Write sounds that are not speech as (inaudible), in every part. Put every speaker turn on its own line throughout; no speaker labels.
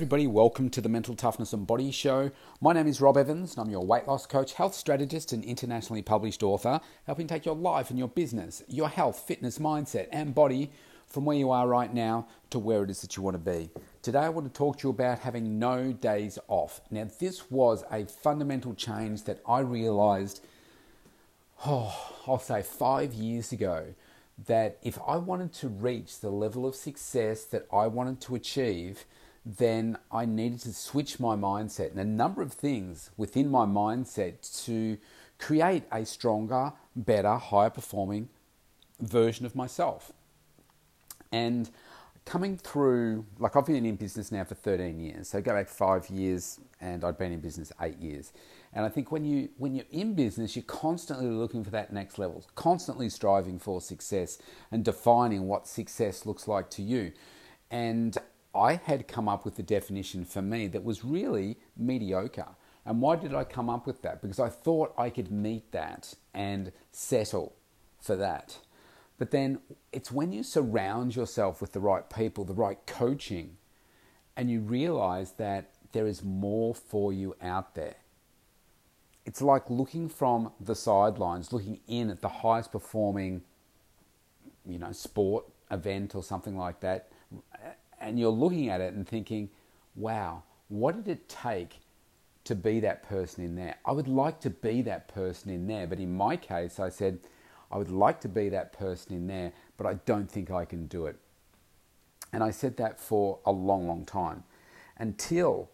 everybody, welcome to the Mental Toughness and Body Show. My name is Rob Evans, and I'm your weight loss coach, health strategist, and internationally published author, helping take your life and your business, your health, fitness, mindset, and body from where you are right now to where it is that you want to be. Today, I want to talk to you about having no days off. Now, this was a fundamental change that I realized, oh, I'll say five years ago, that if I wanted to reach the level of success that I wanted to achieve, then I needed to switch my mindset and a number of things within my mindset to create a stronger, better, higher performing version of myself. And coming through, like I've been in business now for 13 years, so go back five years and I'd been in business eight years. And I think when you when you're in business, you're constantly looking for that next level, constantly striving for success and defining what success looks like to you. And I had come up with a definition for me that was really mediocre. And why did I come up with that? Because I thought I could meet that and settle for that. But then it's when you surround yourself with the right people, the right coaching, and you realize that there is more for you out there. It's like looking from the sidelines, looking in at the highest performing, you know, sport event or something like that, and you're looking at it and thinking, wow, what did it take to be that person in there? I would like to be that person in there. But in my case, I said, I would like to be that person in there, but I don't think I can do it. And I said that for a long, long time until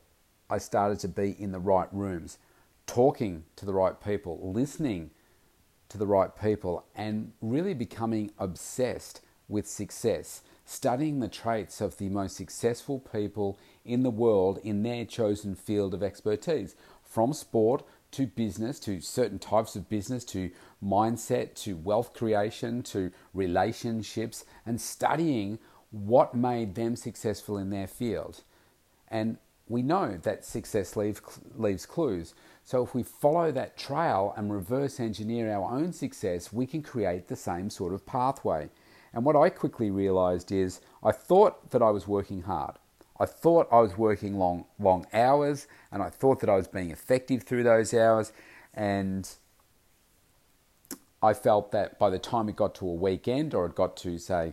I started to be in the right rooms, talking to the right people, listening to the right people, and really becoming obsessed with success studying the traits of the most successful people in the world in their chosen field of expertise, from sport to business, to certain types of business, to mindset, to wealth creation, to relationships, and studying what made them successful in their field. And we know that success leaves, leaves clues. So if we follow that trail and reverse engineer our own success, we can create the same sort of pathway. And what I quickly realized is I thought that I was working hard. I thought I was working long, long hours, and I thought that I was being effective through those hours. And I felt that by the time it got to a weekend, or it got to say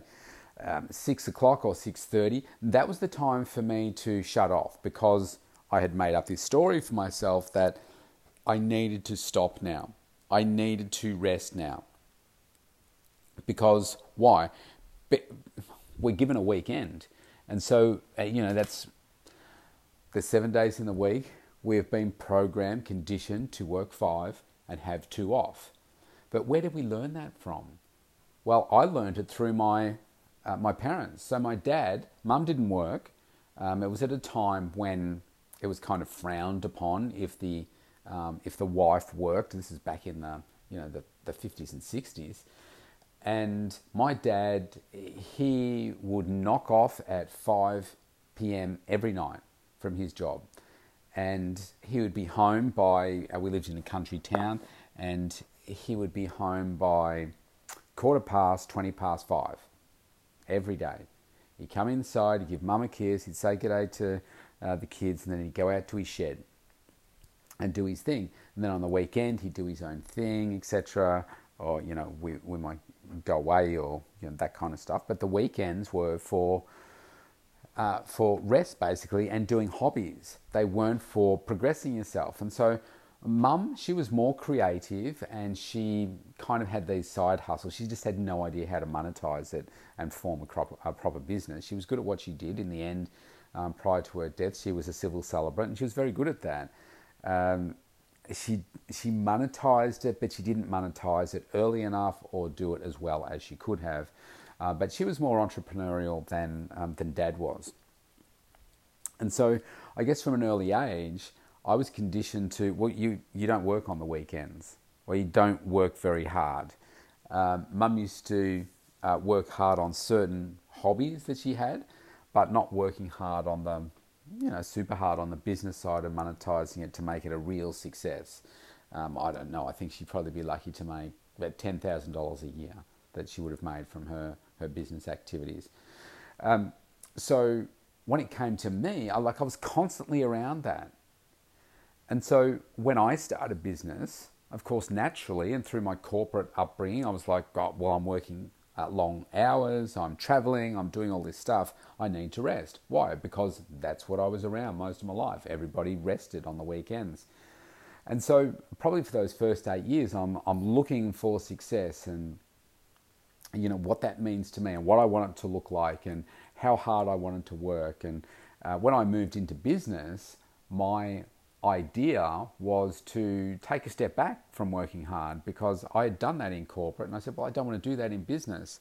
um, six o'clock or six thirty, that was the time for me to shut off because I had made up this story for myself that I needed to stop now. I needed to rest now. Because why? We're given a weekend. And so, uh, you know, that's the seven days in the week. We've been programmed, conditioned to work five and have two off. But where did we learn that from? Well, I learned it through my, uh, my parents. So, my dad, mum didn't work. Um, it was at a time when it was kind of frowned upon if the, um, if the wife worked. This is back in the, you know, the, the 50s and 60s. And my dad, he would knock off at 5 p.m. every night from his job. And he would be home by, uh, we lived in a country town, and he would be home by quarter past, 20 past 5 every day. He'd come inside, he'd give mum a kiss, he'd say good day to uh, the kids, and then he'd go out to his shed and do his thing. And then on the weekend, he'd do his own thing, etc. Or, you know, we, we might go away or you know, that kind of stuff. But the weekends were for uh, for rest basically and doing hobbies. They weren't for progressing yourself. And so, mum, she was more creative and she kind of had these side hustles. She just had no idea how to monetize it and form a, crop, a proper business. She was good at what she did. In the end, um, prior to her death, she was a civil celebrant and she was very good at that. Um, she she monetized it, but she didn't monetize it early enough or do it as well as she could have. Uh, but she was more entrepreneurial than um, than Dad was, and so I guess from an early age, I was conditioned to well, you you don't work on the weekends, or you don't work very hard. Um, Mum used to uh, work hard on certain hobbies that she had, but not working hard on them you know, super hard on the business side of monetizing it to make it a real success. Um, I don't know. I think she'd probably be lucky to make about ten thousand dollars a year that she would have made from her her business activities. Um, so when it came to me, I like I was constantly around that. And so when I started business, of course, naturally and through my corporate upbringing, I was like, God, well, I'm working uh, long hours, I'm traveling, I'm doing all this stuff. I need to rest. Why? Because that's what I was around most of my life. Everybody rested on the weekends. And so, probably for those first eight years, I'm, I'm looking for success and you know what that means to me and what I want it to look like and how hard I wanted to work. And uh, when I moved into business, my idea was to take a step back from working hard because I had done that in corporate and I said, well, I don't want to do that in business.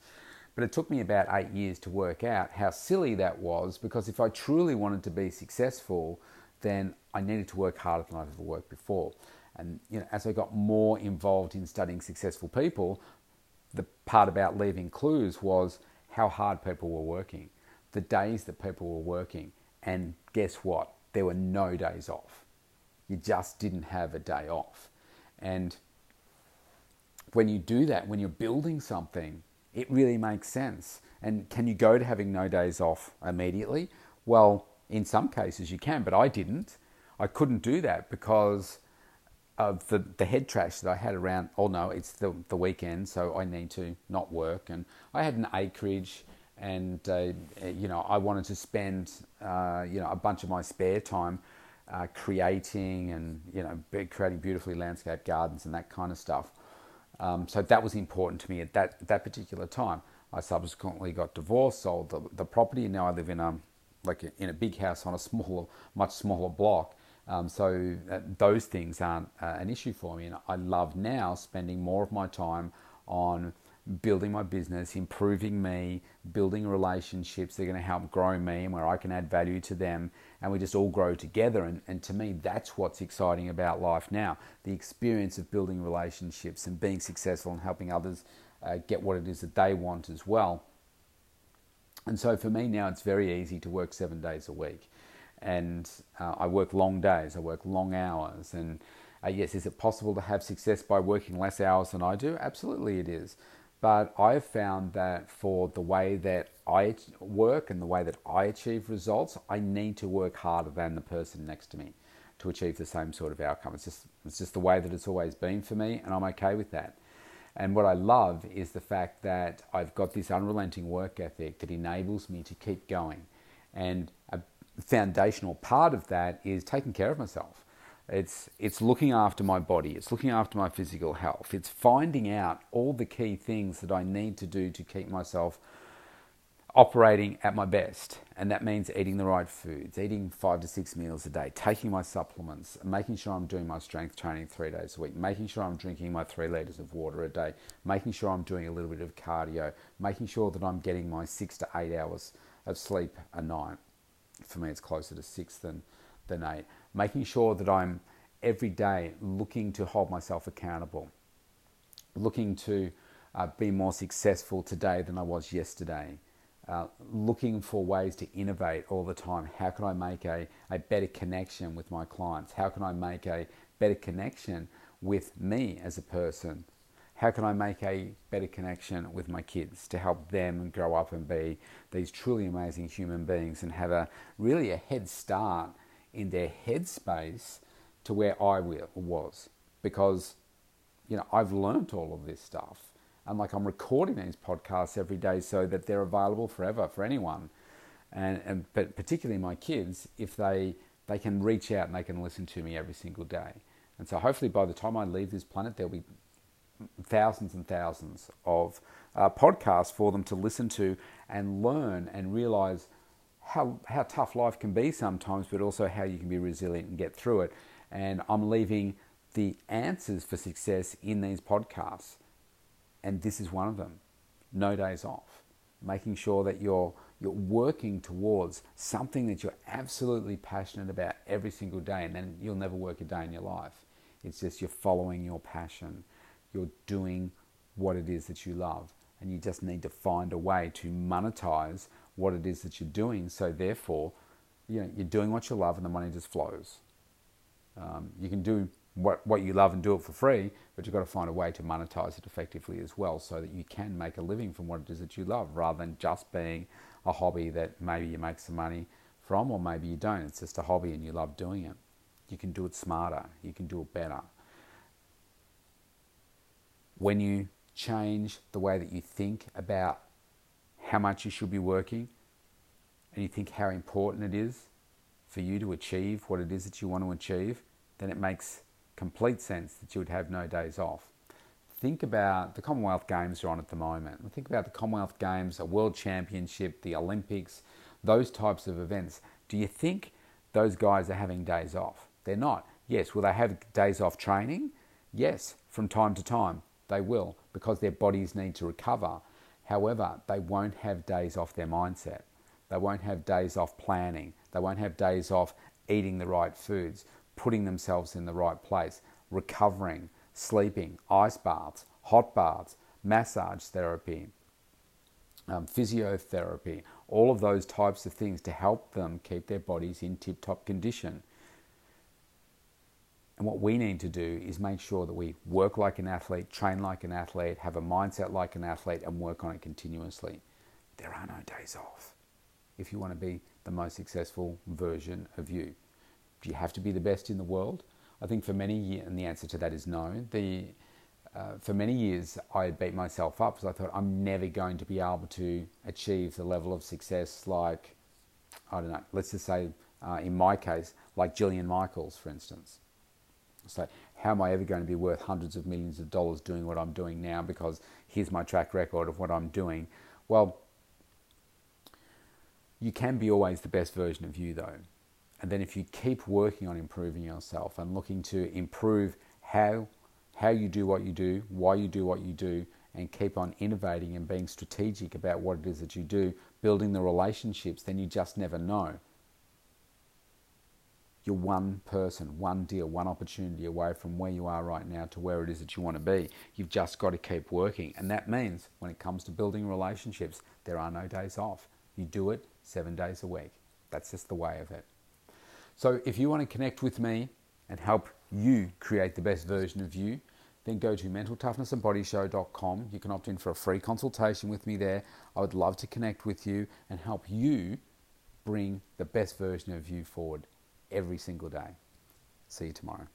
But it took me about eight years to work out how silly that was because if I truly wanted to be successful, then I needed to work harder than I've ever worked before. And you know, as I got more involved in studying successful people, the part about leaving clues was how hard people were working, the days that people were working. And guess what? There were no days off. You just didn't have a day off. And when you do that, when you're building something, it really makes sense. And can you go to having no days off immediately? Well, in some cases you can, but I didn't. I couldn't do that because of the, the head trash that I had around, oh no, it's the, the weekend, so I need to not work. And I had an acreage, and uh, you know, I wanted to spend uh, you know a bunch of my spare time uh, creating and you know creating beautifully landscaped gardens and that kind of stuff. Um, so that was important to me at that that particular time. I subsequently got divorced, sold the, the property, and now I live in a like in a big house on a (laughs) smaller, much smaller block. Um, so uh, those things aren't uh, an issue for me, and I love now spending more of my time on building my business, improving me, building relationships that are going to help grow me and where I can add value to them, and we just all grow together. And, and to me, that's what's exciting about life now the experience of building relationships and being successful and helping others uh, get what it is that they want as well. And so for me now, it's very easy to work seven days a week and uh, I work long days, I work long hours. And uh, yes, is it possible to have success by working less hours than I do? Absolutely, it is. But I've found that for the way that I work and the way that I achieve results, I need to work harder than the person next to me to achieve the same sort of outcome. It's just, it's just the way that it's always been for me, and I'm okay with that. And what I love is the fact that I've got this unrelenting work ethic that enables me to keep going. And a foundational part of that is taking care of myself. It's, it's looking after my body, it's looking after my physical health, it's finding out all the key things that I need to do to keep myself operating at my best. And that means eating the right foods, eating five to six meals a day, taking my supplements, making sure I'm doing my strength training three days a week, making sure I'm drinking my three litres of water a day, making sure I'm doing a little bit of cardio, making sure that I'm getting my six to eight hours of sleep a night. For me, it's closer to six than, than eight. Making sure that I'm every day looking to hold myself accountable, looking to uh, be more successful today than I was yesterday, uh, looking for ways to innovate all the time. How can I make a, a better connection with my clients? How can I make a better connection with me as a person? how can I make a better connection with my kids to help them grow up and be these truly amazing human beings and have a really a head start in their headspace to where I was. Because you know I've learnt all of this stuff. And like I'm recording these podcasts every day so that they're available forever for anyone. And, and but particularly my kids if they they can reach out and they can listen to me every single day. And so hopefully by the time I leave this planet there'll be thousands and thousands of uh, podcasts for them to listen to and learn and realize how, how tough life can be sometimes, but also how you can be resilient and get through it. And I'm leaving the answers for success in these podcasts. And this is one of them no days off. Making sure that you're, you're working towards something that you're absolutely passionate about every single day, and then you'll never work a day in your life. It's just you're following your passion you're doing what it is that you love. And you just need to find a way to monetize what it is that you're doing. So therefore, you know, you're doing what you love and the money just flows. Um, you can do what, what you love and do it for free, but you've got to find a way to monetize it effectively as well so that you can make a living from what it is that you love rather than just being a hobby that maybe you make some money from, or maybe you don't. It's just a hobby and you love doing it. You can do it smarter, you can do it better. When you change the way that you think about how much you should be working, and you think how important it is for you to achieve what it is that you want to achieve, then it makes complete sense that you would have no days off. Think about the Commonwealth Games are on at the moment. Think about the Commonwealth Games, a World Championship, the Olympics, those types of events. Do you think those guys are having days off? They're not. Yes, will they have days off training? Yes, from time to time they will because their bodies need to recover. However, they won't have days off their mindset. They won't have days off planning. They won't have days off eating the right foods, putting themselves in the right place, recovering, sleeping, ice baths, hot baths, massage therapy, um, physiotherapy, all of those types of things to help them keep their bodies in tip top condition. And what we need to do is make sure that we work like an athlete, train like an athlete, have a mindset like an athlete, and work on it continuously. There are no days off if you want to be the most successful version of you. Do you have to be the best in the world? I think for many years, and the answer to that is no. The uh, for many years, I beat myself up because I thought I'm never going to be able to achieve the level of success like, I don't know, let's just say uh, in my case, like Jillian Michaels, for instance. So, how am I ever going to be worth hundreds of millions of dollars doing what I'm doing now because here's my track record of what I'm doing? Well, you can be always the best version of you, though. And then if you keep working on improving yourself and looking to improve how how you do what you do, why you do what you do, and keep on innovating and being strategic about what it is that you do, building the relationships, then you just never know. You're one person, one deal, one opportunity away from where you are right now to where it is that you want to be. You've just got to keep working. And that means when it comes to building relationships, there are no days off. You do it seven days a week. That's just the way of it. So if you want to connect with me and help you create the best version of you, then go to mentaltoughnessandbodyshow.com. You can opt in for a free consultation with me there. I would love to connect with you and help you bring the best version of you forward every single day. See you tomorrow.